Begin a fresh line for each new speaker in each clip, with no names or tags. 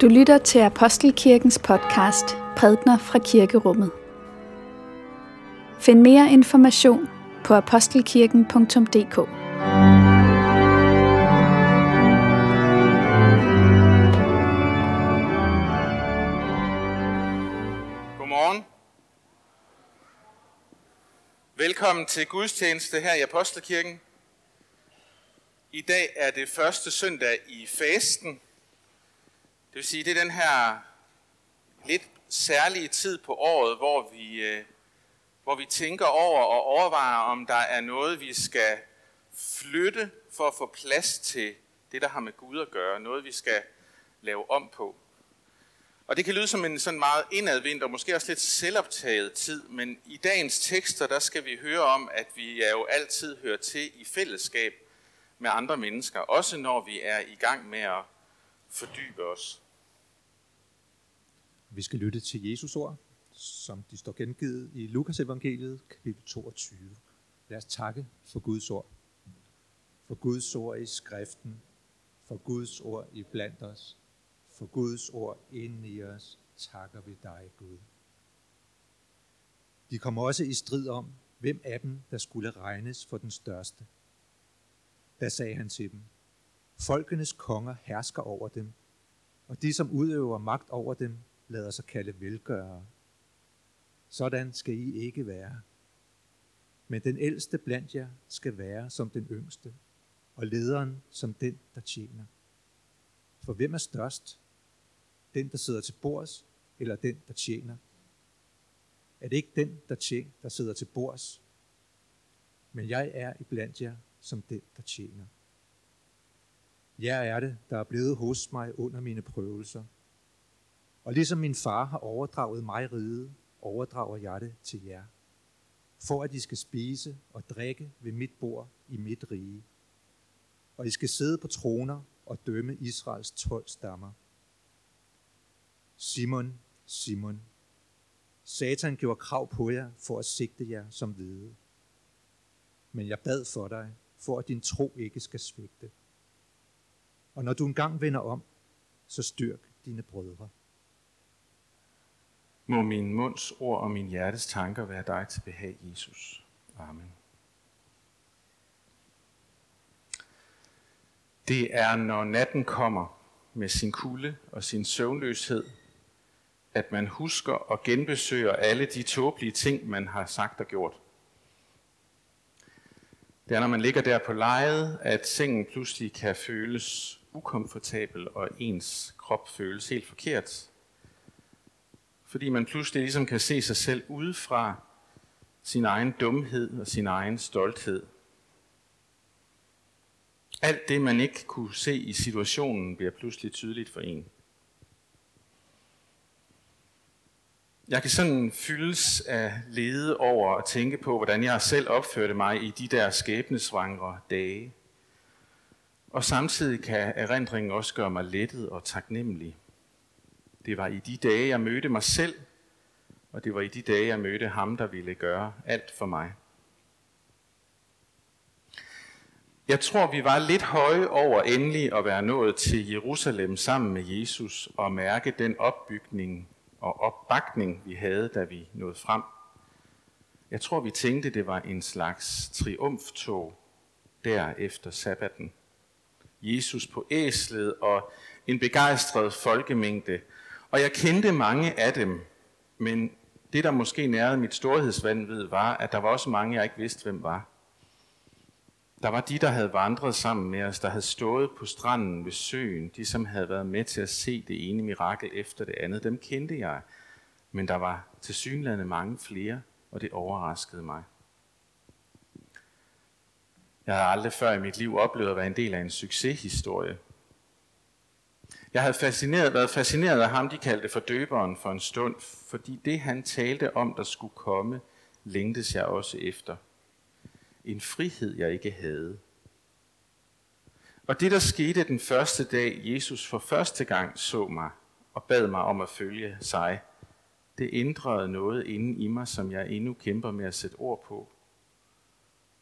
Du lytter til Apostelkirkens podcast Prædner fra Kirkerummet. Find mere information på apostelkirken.dk.
Godmorgen. Velkommen til gudstjeneste her i Apostelkirken. I dag er det første søndag i fasten. Det vil sige, det er den her lidt særlige tid på året, hvor vi, øh, hvor vi tænker over og overvejer, om der er noget, vi skal flytte for at få plads til det, der har med Gud at gøre. Noget, vi skal lave om på. Og det kan lyde som en sådan meget indadvendt og måske også lidt selvoptaget tid, men i dagens tekster, der skal vi høre om, at vi er jo altid hører til i fællesskab med andre mennesker, også når vi er i gang med at fordybe os.
Vi skal lytte til Jesus ord, som de står gengivet i Lukas evangeliet, kapitel 22. Lad os takke for Guds ord. For Guds ord i skriften, for Guds ord i blandt os, for Guds ord inde i os, takker vi dig, Gud. De kom også i strid om, hvem af dem, der skulle regnes for den største. Da sagde han til dem, Folkenes konger hersker over dem, og de, som udøver magt over dem, lader sig kalde velgørere. Sådan skal I ikke være. Men den ældste blandt jer skal være som den yngste, og lederen som den, der tjener. For hvem er størst? Den, der sidder til bords, eller den, der tjener? Er det ikke den, der, tjener, der sidder til bords? Men jeg er iblandt jer som den, der tjener. Jeg er det, der er blevet hos mig under mine prøvelser. Og ligesom min far har overdraget mig ride, overdrager jeg det til jer. For at I skal spise og drikke ved mit bord i mit rige. Og I skal sidde på troner og dømme Israels tolv stammer. Simon, Simon, Satan gjorde krav på jer for at sigte jer som hvide. Men jeg bad for dig, for at din tro ikke skal svigte. Og når du engang vender om, så styrk dine brødre.
Må min munds ord og min hjertes tanker være dig til behag, Jesus. Amen. Det er, når natten kommer med sin kulde og sin søvnløshed, at man husker og genbesøger alle de tåbelige ting, man har sagt og gjort. Det er, når man ligger der på lejet, at sengen pludselig kan føles ukomfortabel, og ens krop føles helt forkert. Fordi man pludselig ligesom kan se sig selv udefra sin egen dumhed og sin egen stolthed. Alt det, man ikke kunne se i situationen, bliver pludselig tydeligt for en. Jeg kan sådan fyldes af lede over at tænke på, hvordan jeg selv opførte mig i de der skæbnesvangre dage. Og samtidig kan erindringen også gøre mig lettet og taknemmelig. Det var i de dage, jeg mødte mig selv, og det var i de dage, jeg mødte ham, der ville gøre alt for mig. Jeg tror, vi var lidt høje over endelig at være nået til Jerusalem sammen med Jesus og mærke den opbygning og opbakning, vi havde, da vi nåede frem. Jeg tror, vi tænkte, det var en slags triumftog der efter sabbaten. Jesus på æslet og en begejstret folkemængde. Og jeg kendte mange af dem, men det, der måske nærede mit storhedsvandvid, var, at der var også mange, jeg ikke vidste, hvem var. Der var de, der havde vandret sammen med os, der havde stået på stranden ved søen, de som havde været med til at se det ene mirakel efter det andet, dem kendte jeg. Men der var til synlande mange flere, og det overraskede mig. Jeg havde aldrig før i mit liv oplevet at være en del af en succeshistorie. Jeg havde fascineret, været fascineret af ham, de kaldte for døberen for en stund, fordi det han talte om, der skulle komme, længtes jeg også efter – en frihed, jeg ikke havde. Og det, der skete den første dag, Jesus for første gang så mig og bad mig om at følge sig, det ændrede noget inden i mig, som jeg endnu kæmper med at sætte ord på.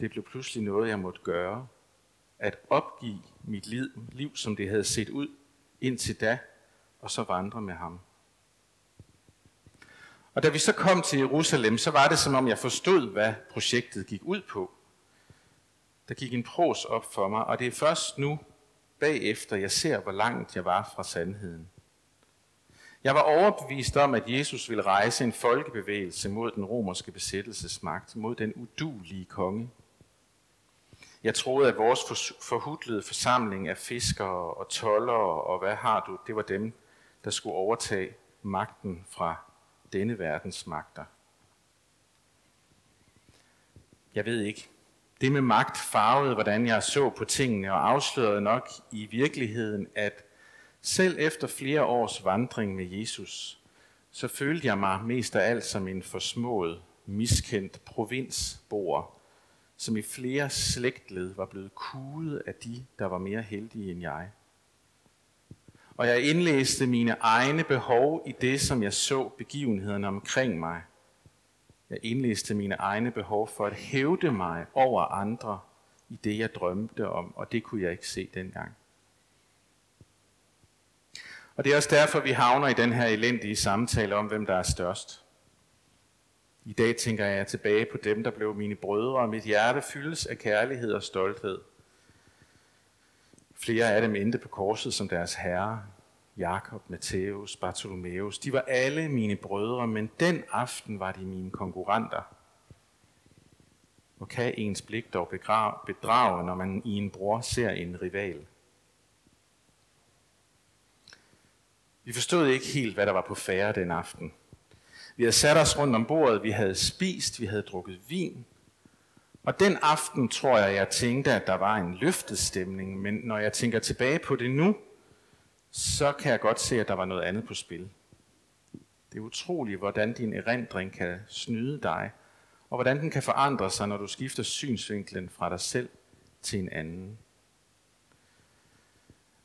Det blev pludselig noget, jeg måtte gøre. At opgive mit liv, liv som det havde set ud indtil da, og så vandre med ham. Og da vi så kom til Jerusalem, så var det som om jeg forstod, hvad projektet gik ud på. Der gik en pros op for mig, og det er først nu, bagefter, jeg ser, hvor langt jeg var fra sandheden. Jeg var overbevist om, at Jesus ville rejse en folkebevægelse mod den romerske besættelsesmagt, mod den udulige konge. Jeg troede, at vores forhudlede forsamling af fiskere og tollere og hvad har du, det var dem, der skulle overtage magten fra denne verdens magter. Jeg ved ikke. Det med magt farvede, hvordan jeg så på tingene, og afslørede nok i virkeligheden, at selv efter flere års vandring med Jesus, så følte jeg mig mest af alt som en forsmået, miskendt provinsboer, som i flere slægtled var blevet kuget af de, der var mere heldige end jeg. Og jeg indlæste mine egne behov i det, som jeg så begivenhederne omkring mig. Jeg indlæste mine egne behov for at hævde mig over andre i det, jeg drømte om, og det kunne jeg ikke se dengang. Og det er også derfor, vi havner i den her elendige samtale om, hvem der er størst. I dag tænker jeg tilbage på dem, der blev mine brødre, og mit hjerte fyldes af kærlighed og stolthed. Flere af dem endte på korset som deres herre. Jakob, Matthæus, Bartholomeus. De var alle mine brødre, men den aften var de mine konkurrenter. Hvor kan ens blik dog bedrage, når man i en bror ser en rival? Vi forstod ikke helt, hvad der var på færre den aften. Vi havde sat os rundt om bordet, vi havde spist, vi havde drukket vin. Og den aften tror jeg, jeg tænkte, at der var en løftestemning, men når jeg tænker tilbage på det nu, så kan jeg godt se, at der var noget andet på spil. Det er utroligt, hvordan din erindring kan snyde dig, og hvordan den kan forandre sig, når du skifter synsvinklen fra dig selv til en anden.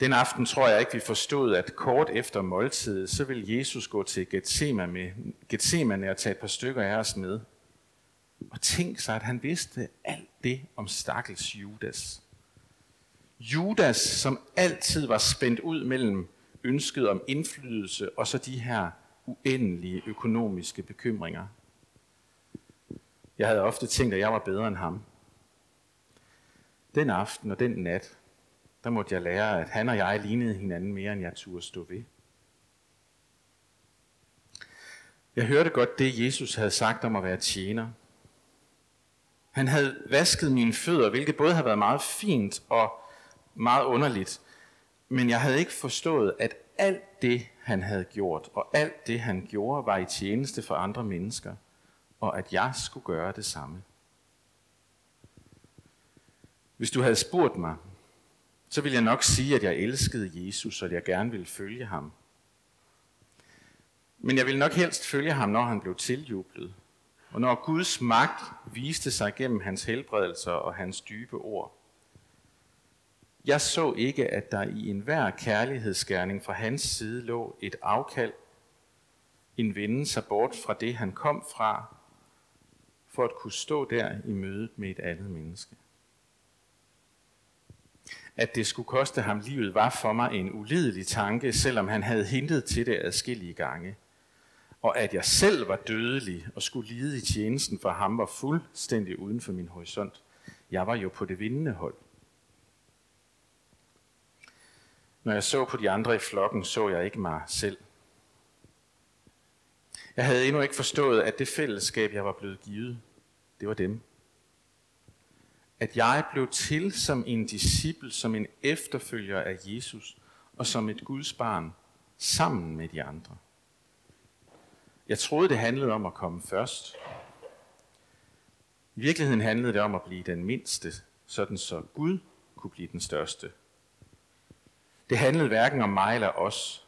Den aften tror jeg ikke, vi forstod, at kort efter måltidet, så vil Jesus gå til Gethsemane og tage et par stykker af os med. Og tænk sig, at han vidste alt det om stakkels Judas. Judas, som altid var spændt ud mellem ønsket om indflydelse og så de her uendelige økonomiske bekymringer. Jeg havde ofte tænkt, at jeg var bedre end ham. Den aften og den nat, der måtte jeg lære, at han og jeg lignede hinanden mere, end jeg turde stå ved. Jeg hørte godt det, Jesus havde sagt om at være tjener. Han havde vasket mine fødder, hvilket både havde været meget fint og meget underligt. Men jeg havde ikke forstået, at alt det, han havde gjort, og alt det, han gjorde, var i tjeneste for andre mennesker, og at jeg skulle gøre det samme. Hvis du havde spurgt mig, så ville jeg nok sige, at jeg elskede Jesus, og at jeg gerne ville følge ham. Men jeg ville nok helst følge ham, når han blev tiljublet, og når Guds magt viste sig gennem hans helbredelser og hans dybe ord. Jeg så ikke, at der i enhver kærlighedsgerning fra hans side lå et afkald, en vende sig bort fra det, han kom fra, for at kunne stå der i mødet med et andet menneske. At det skulle koste ham livet var for mig en ulidelig tanke, selvom han havde hintet til det adskillige gange. Og at jeg selv var dødelig og skulle lide i tjenesten for ham var fuldstændig uden for min horisont. Jeg var jo på det vindende hold. Når jeg så på de andre i flokken, så jeg ikke mig selv. Jeg havde endnu ikke forstået, at det fællesskab, jeg var blevet givet, det var dem. At jeg blev til som en disciple, som en efterfølger af Jesus, og som et Guds barn, sammen med de andre. Jeg troede, det handlede om at komme først. I virkeligheden handlede det om at blive den mindste, sådan så Gud kunne blive den største. Det handlede hverken om mig eller os.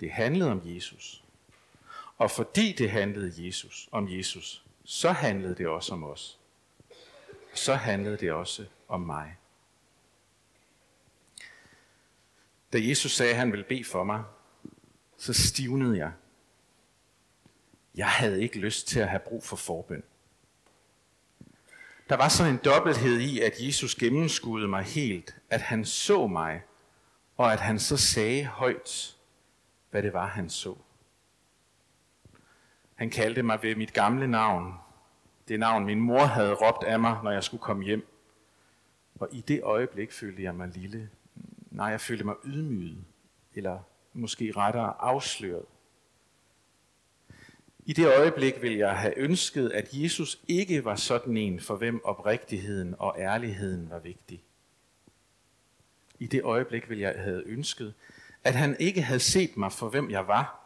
Det handlede om Jesus. Og fordi det handlede Jesus om Jesus, så handlede det også om os. Så handlede det også om mig. Da Jesus sagde, at han ville bede for mig, så stivnede jeg. Jeg havde ikke lyst til at have brug for forbøn. Der var sådan en dobbelthed i, at Jesus gennemskudde mig helt, at han så mig, og at han så sagde højt, hvad det var, han så. Han kaldte mig ved mit gamle navn, det navn min mor havde råbt af mig, når jeg skulle komme hjem. Og i det øjeblik følte jeg mig lille. Nej, jeg følte mig ydmyget, eller måske rettere afsløret. I det øjeblik vil jeg have ønsket, at Jesus ikke var sådan en, for hvem oprigtigheden og ærligheden var vigtig. I det øjeblik vil jeg have ønsket, at han ikke havde set mig for hvem jeg var,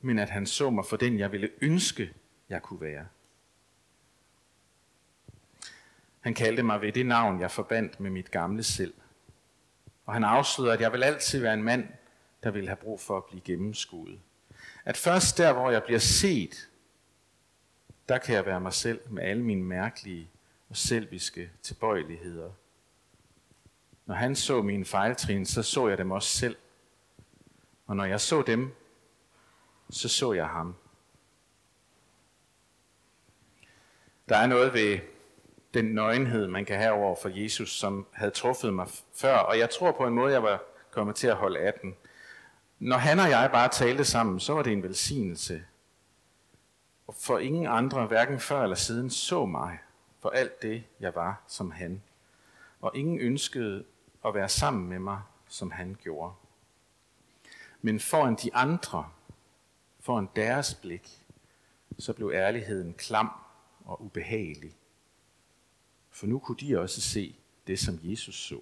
men at han så mig for den, jeg ville ønske, jeg kunne være. Han kaldte mig ved det navn, jeg forbandt med mit gamle selv. Og han afslørede, at jeg vil altid være en mand, der vil have brug for at blive gennemskuet. At først der, hvor jeg bliver set, der kan jeg være mig selv med alle mine mærkelige og selviske tilbøjeligheder. Når han så mine fejltrin, så så jeg dem også selv. Og når jeg så dem, så så jeg ham. Der er noget ved den nøgenhed, man kan have over for Jesus, som havde truffet mig før, og jeg tror på en måde, jeg var kommet til at holde af den. Når han og jeg bare talte sammen, så var det en velsignelse. Og for ingen andre, hverken før eller siden, så mig for alt det, jeg var som han. Og ingen ønskede at være sammen med mig, som han gjorde. Men foran de andre, foran deres blik, så blev ærligheden klam og ubehagelig. For nu kunne de også se det, som Jesus så.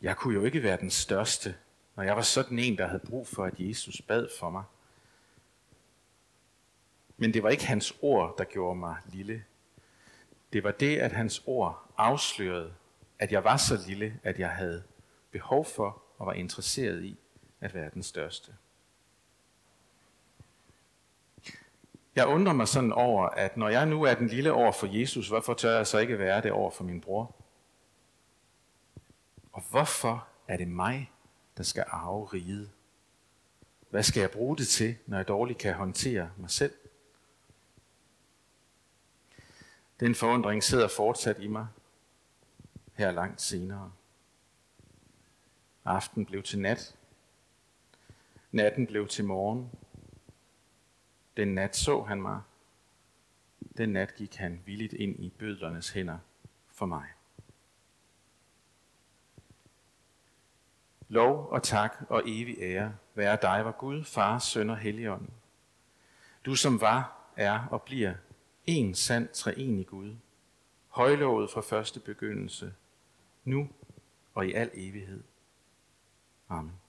Jeg kunne jo ikke være den største, når jeg var sådan en, der havde brug for, at Jesus bad for mig. Men det var ikke hans ord, der gjorde mig lille. Det var det, at hans ord afslørede, at jeg var så lille, at jeg havde behov for og var interesseret i at være den største. Jeg undrer mig sådan over, at når jeg nu er den lille over for Jesus, hvorfor tør jeg så ikke være det over for min bror? Og hvorfor er det mig, der skal arve riget? Hvad skal jeg bruge det til, når jeg dårligt kan håndtere mig selv? Den forundring sidder fortsat i mig her langt senere. Aften blev til nat. Natten blev til morgen. Den nat så han mig. Den nat gik han villigt ind i bødlernes hænder for mig. Lov og tak og evig ære være dig, var Gud, Far, Søn og Helligånd. Du som var, er og bliver en sand treenig Gud, højlovet fra første begyndelse, nu og i al evighed. Amen.